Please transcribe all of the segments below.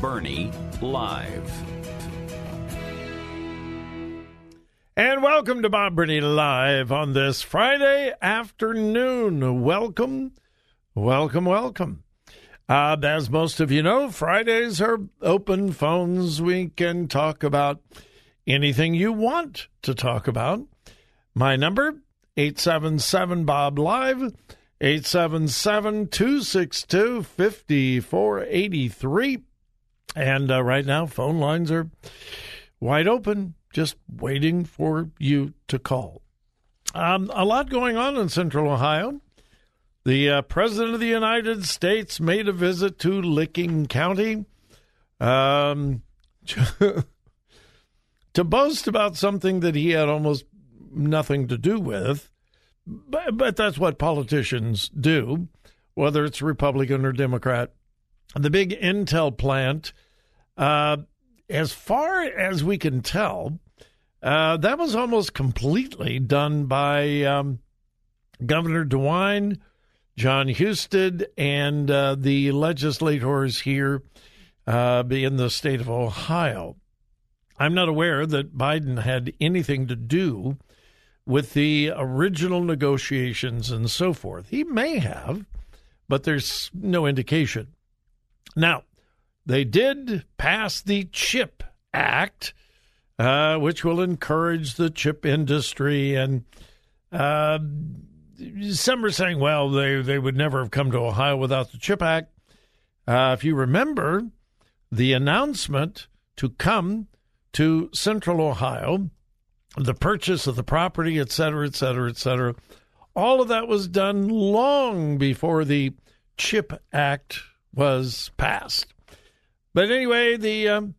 Burney Live. And welcome to Bob Burney Live on this Friday afternoon. Welcome, welcome, welcome. Uh, as most of you know, Fridays are open phones. We can talk about anything you want to talk about. My number, 877 Bob Live, 877 262 5483. And uh, right now, phone lines are wide open, just waiting for you to call. Um, a lot going on in Central Ohio. The uh, President of the United States made a visit to Licking County um, to boast about something that he had almost nothing to do with. But, but that's what politicians do, whether it's Republican or Democrat. The big Intel plant, uh, as far as we can tell, uh, that was almost completely done by um, Governor DeWine, Jon Husted, and uh, the legislators here uh, in the state of Ohio. I'm not aware that Biden had anything to do with the original negotiations and so forth. He may have, but there's no indication. Now, they did pass the CHIP Act, uh, which will encourage the chip industry. And uh, some are saying, well, they, they would never have come to Ohio without the CHIP Act. Uh, if you remember, the announcement to come to Central Ohio the purchase of the property, et cetera, et cetera, et cetera. All of that was done long before the CHIP Act was passed. But anyway, the um,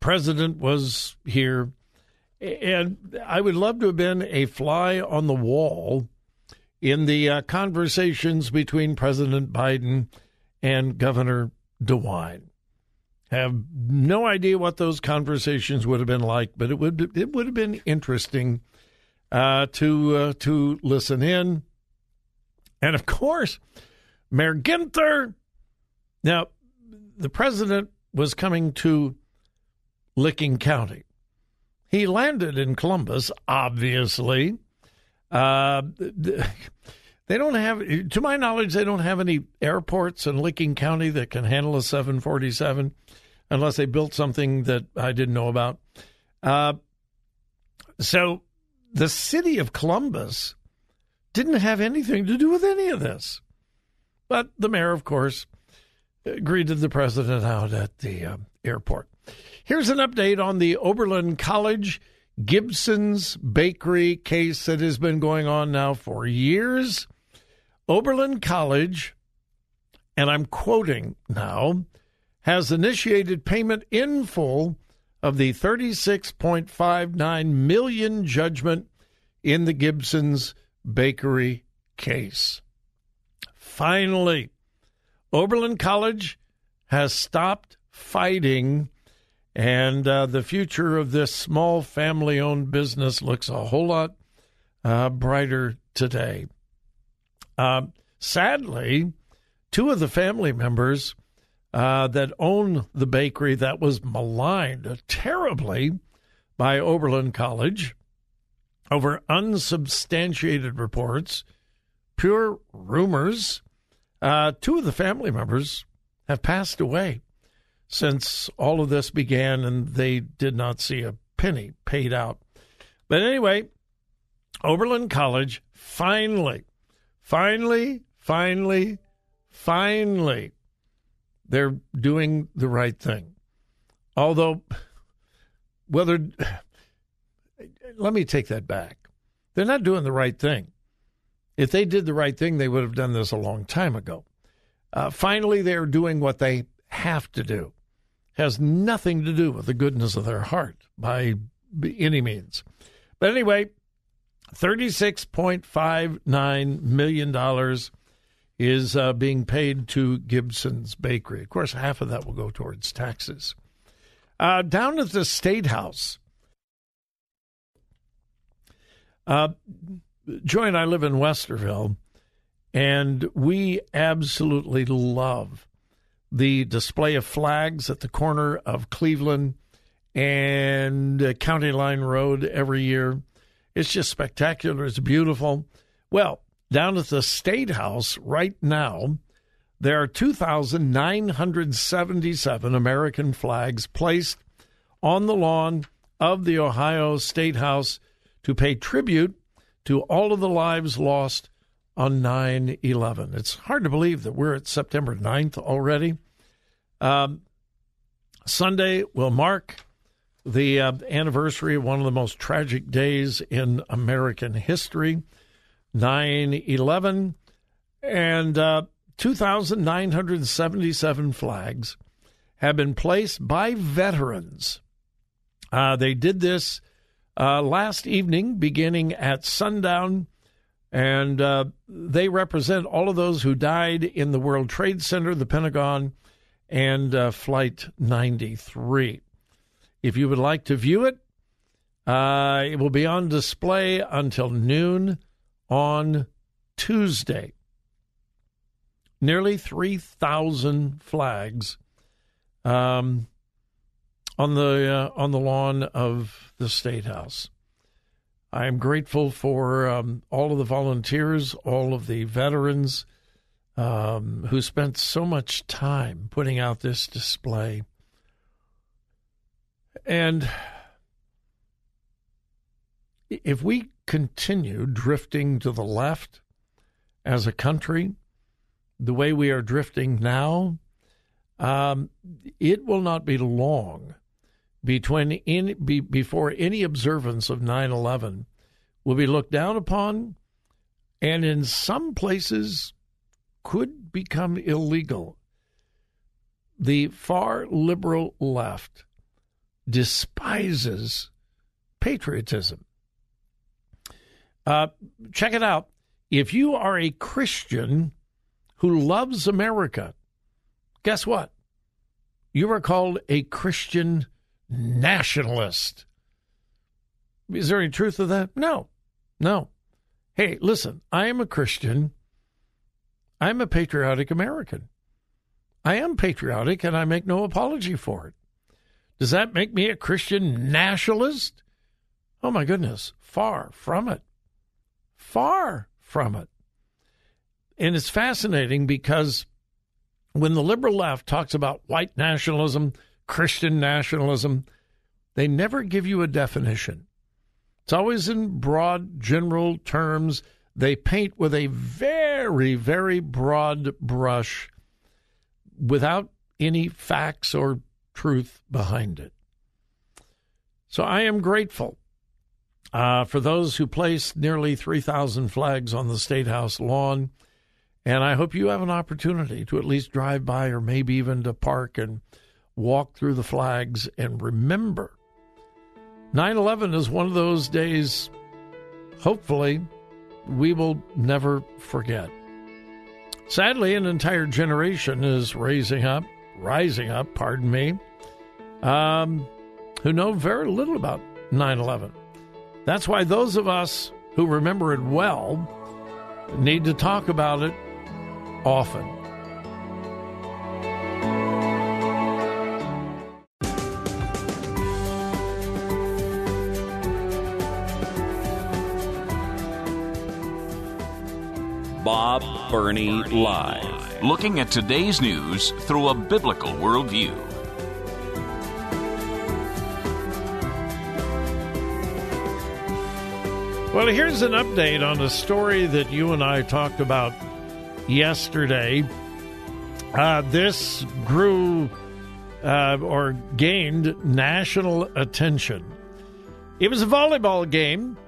president was here, and I would love to have been a fly on the wall in the uh, conversations between President Biden and Governor DeWine. Have no idea what those conversations would have been like, but it would it would have been interesting uh, to uh, to listen in. And of course, Mayor Ginther. Now, the president was coming to Licking County. He landed in Columbus, obviously. Uh, they don't have, to my knowledge, they don't have any airports in Licking County that can handle a 747 unless they built something that I didn't know about. Uh, so the city of Columbus didn't have anything to do with any of this. But the mayor, of course, greeted the president out at the uh, airport. Here's an update on the Oberlin College Gibson's Bakery case that has been going on now for years. Oberlin College, and I'm quoting now, has initiated payment in full of the 36.59 million judgment in the Gibson's Bakery case. Finally, Oberlin College has stopped fighting, and uh, the future of this small family owned business looks a whole lot uh, brighter today. Uh, sadly, two of the family members uh, that own the bakery that was maligned terribly by Oberlin College over unsubstantiated reports, pure rumors. Uh, two of the family members have passed away since all of this began, and they did not see a penny paid out. But anyway, Oberlin College finally, finally, finally, finally, they're doing the right thing. Although, whether let me take that back. They're not doing the right thing. If they did the right thing, they would have done this a long time ago. Uh, finally, they're doing what they have to do. Has nothing to do with the goodness of their heart by any means. But anyway, $36.59 million is uh, being paid to Gibson's Bakery. Of course, half of that will go towards taxes. Uh, down at the State House, uh, Joy and I live in Westerville, and we absolutely love the display of flags at the corner of Cleveland and uh, County Line Road every year. It's just spectacular. It's beautiful. Well, down at the State House right now, there are 2,977 American flags placed on the lawn of the Ohio State House to pay tribute to all of the lives lost on 9 11. It's hard to believe that we're at September 9th already. Um, Sunday will mark the uh, anniversary of one of the most tragic days in American history 9 11. And uh, 2,977 flags have been placed by veterans. Uh, they did this uh, last evening, beginning at sundown, and uh, they represent all of those who died in the World Trade Center, the Pentagon, and uh, Flight 93. If you would like to view it, uh, it will be on display until noon on Tuesday. Nearly 3,000 flags um, on the uh, on the lawn of the state house. I am grateful for um, all of the volunteers, all of the veterans um, who spent so much time putting out this display. And if we continue drifting to the left as a country, the way we are drifting now, um, it will not be long between in, be, before any observance of 9 11 will be looked down upon and in some places could become illegal. The far liberal left despises patriotism. Uh, check it out. If you are a Christian who loves America, guess what? You are called a Christian nationalist. Is there any truth to that? No. No. Hey, listen, I am a Christian. I'm a patriotic American. I am patriotic and I make no apology for it. Does that make me a Christian nationalist? Oh my goodness, far from it. Far from it. And it's fascinating because when the liberal left talks about white nationalism, Christian nationalism, they never give you a definition. It's always in broad, general terms. They paint with a very, very broad brush without any facts or truth behind it. So I am grateful uh, for those who placed nearly 3,000 flags on the State House lawn. And I hope you have an opportunity to at least drive by or maybe even to park and walk through the flags and remember 9 11 is one of those days, hopefully, we will never forget. Sadly, an entire generation is raising up, rising up, pardon me, um, who know very little about 9 11. That's why those of us who remember it well need to talk about it often. Bob Burney Live. Looking at today's news through a biblical worldview. Well, here's an update on a story that you and I talked about yesterday. Uh, this grew uh, or gained national attention. It was a volleyball game.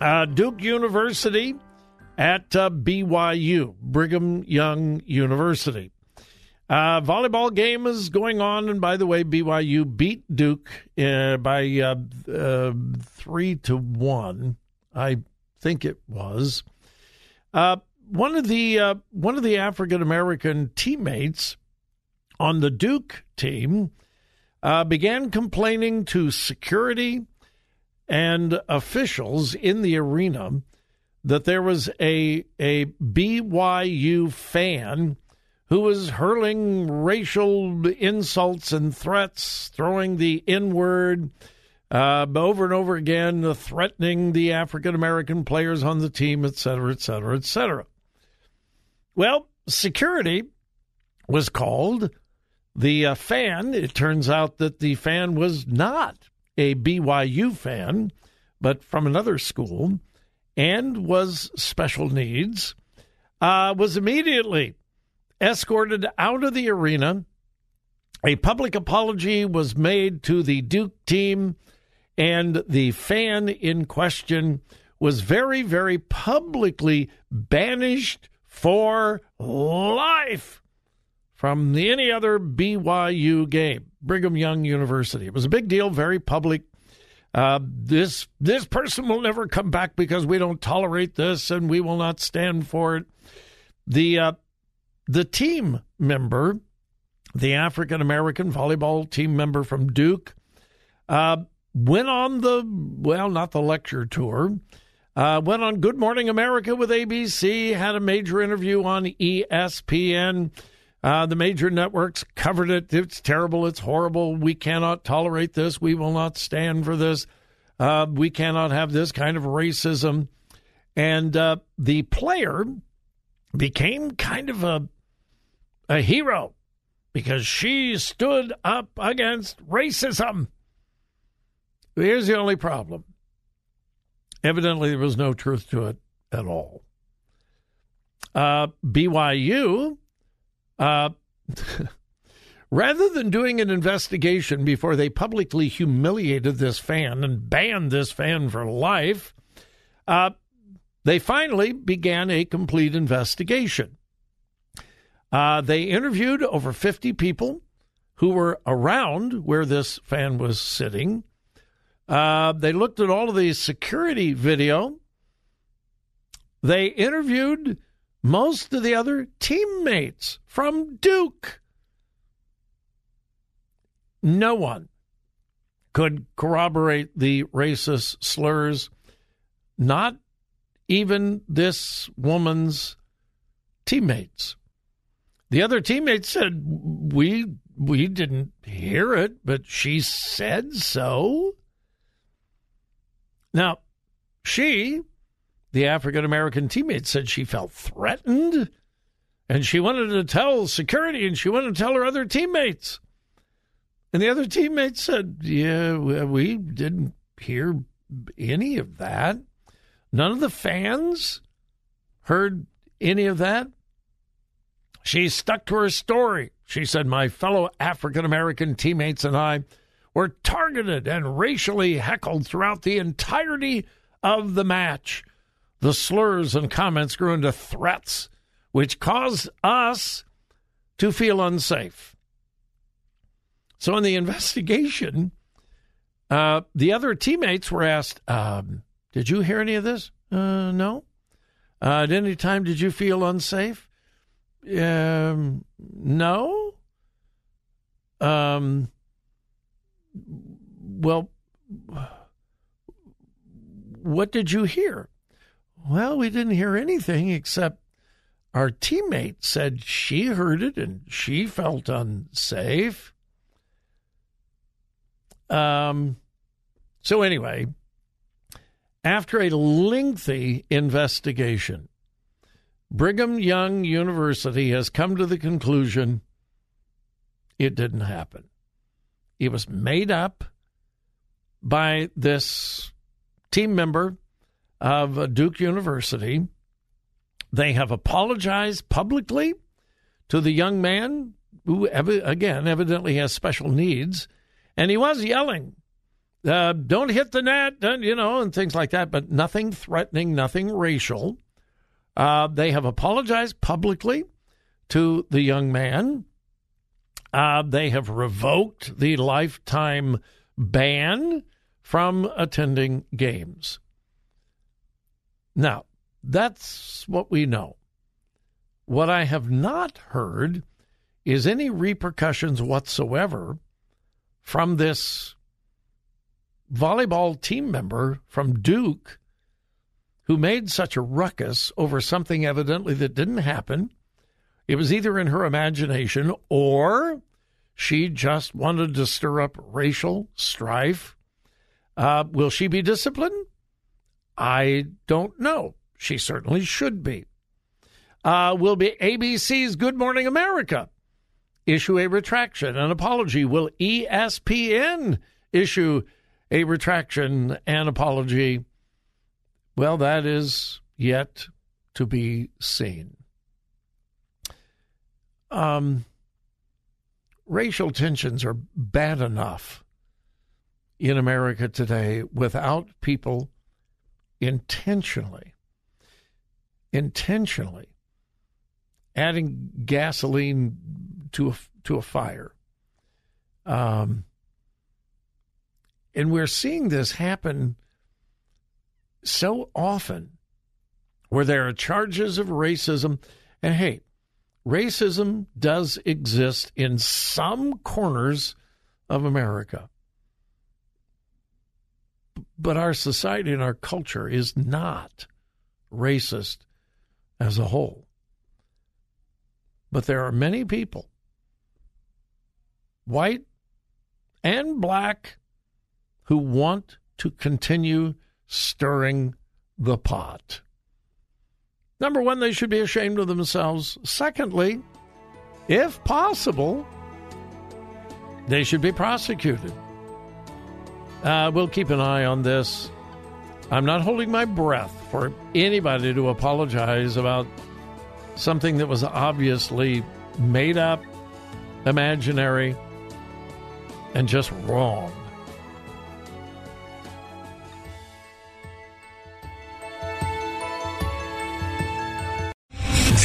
Uh, Duke University at uh, BYU, Brigham Young University. Uh, volleyball game is going on, and by the way, BYU beat Duke uh, by uh, uh, three to one. I think it was. Uh, one of the one of the African American teammates on the Duke team began complaining to security and officials in the arena that there was a a BYU fan who was hurling racial insults and threats, throwing the N word uh, over and over again, threatening the African American players on the team, et cetera, et cetera, et cetera. Well, security was called. The uh, fan, it turns out that the fan was not a BYU fan, but from another school and was special needs, uh, was immediately escorted out of the arena. A public apology was made to the Duke team, and the fan in question was very, very publicly banished for life from any other BYU game, Brigham Young University. It was a big deal, very public uh, this this person will never come back because we don't tolerate this and we will not stand for it. The uh, the team member, the African American volleyball team member from Duke, uh, went on the well, not the lecture tour. Uh, went on Good Morning America with ABC, had a major interview on ESPN. Uh, the major networks covered it. It's terrible. It's horrible. We cannot tolerate this. We will not stand for this. Uh, we cannot have this kind of racism. And uh, the player became kind of a a hero because she stood up against racism. Here's the only problem. Evidently, there was no truth to it at all. Uh, BYU uh, rather than doing an investigation before they publicly humiliated this fan and banned this fan for life, uh, they finally began a complete investigation. Uh, they interviewed over 50 people who were around where this fan was sitting. Uh, they looked at all of the security video. They interviewed most of the other teammates from Duke. No one could corroborate the racist slurs, not even this woman's teammates. The other teammates said, "We we didn't hear it, but she said so." Now, she the African American teammate said she felt threatened and she wanted to tell security and she wanted to tell her other teammates. And the other teammates said, Yeah, we didn't hear any of that. None of the fans heard any of that. She stuck to her story. She said, My fellow African American teammates and I were targeted and racially heckled throughout the entirety of the match. The slurs and comments grew into threats which caused us to feel unsafe. So, in the investigation, uh, the other teammates were asked, um, Did you hear any of this? Uh, no. Uh, at any time, did you feel unsafe? Um, no. Um, well, what did you hear? Well, we didn't hear anything except our teammate said she heard it and she felt unsafe. Um, so, anyway, after a lengthy investigation, Brigham Young University has come to the conclusion it didn't happen. It was made up by this team member of Duke University. They have apologized publicly to the young man who, again, evidently has special needs. And he was yelling, uh, don't hit the net, you know, and things like that, but nothing threatening, nothing racial. Uh, they have apologized publicly to the young man. Uh, they have revoked the lifetime ban from attending games. Now, that's what we know. What I have not heard is any repercussions whatsoever from this volleyball team member from Duke who made such a ruckus over something evidently that didn't happen. It was either in her imagination or she just wanted to stir up racial strife. Uh, will she be disciplined? I don't know. She certainly should be. Uh, will be ABC's Good Morning America issue a retraction, an apology? Will ESPN issue a retraction and apology? Well, that is yet to be seen. Um, racial tensions are bad enough in America today without people intentionally, intentionally adding gasoline to a, to a fire. Um, and we're seeing this happen so often where there are charges of racism. And hey, racism does exist in some corners of America. But our society and our culture is not racist as a whole. But there are many people, white and black, who want to continue stirring the pot. Number one, they should be ashamed of themselves. Secondly, if possible, they should be prosecuted. Uh, we'll keep an eye on this. I'm not holding my breath for anybody to apologize about something that was obviously made up, imaginary, and just wrong.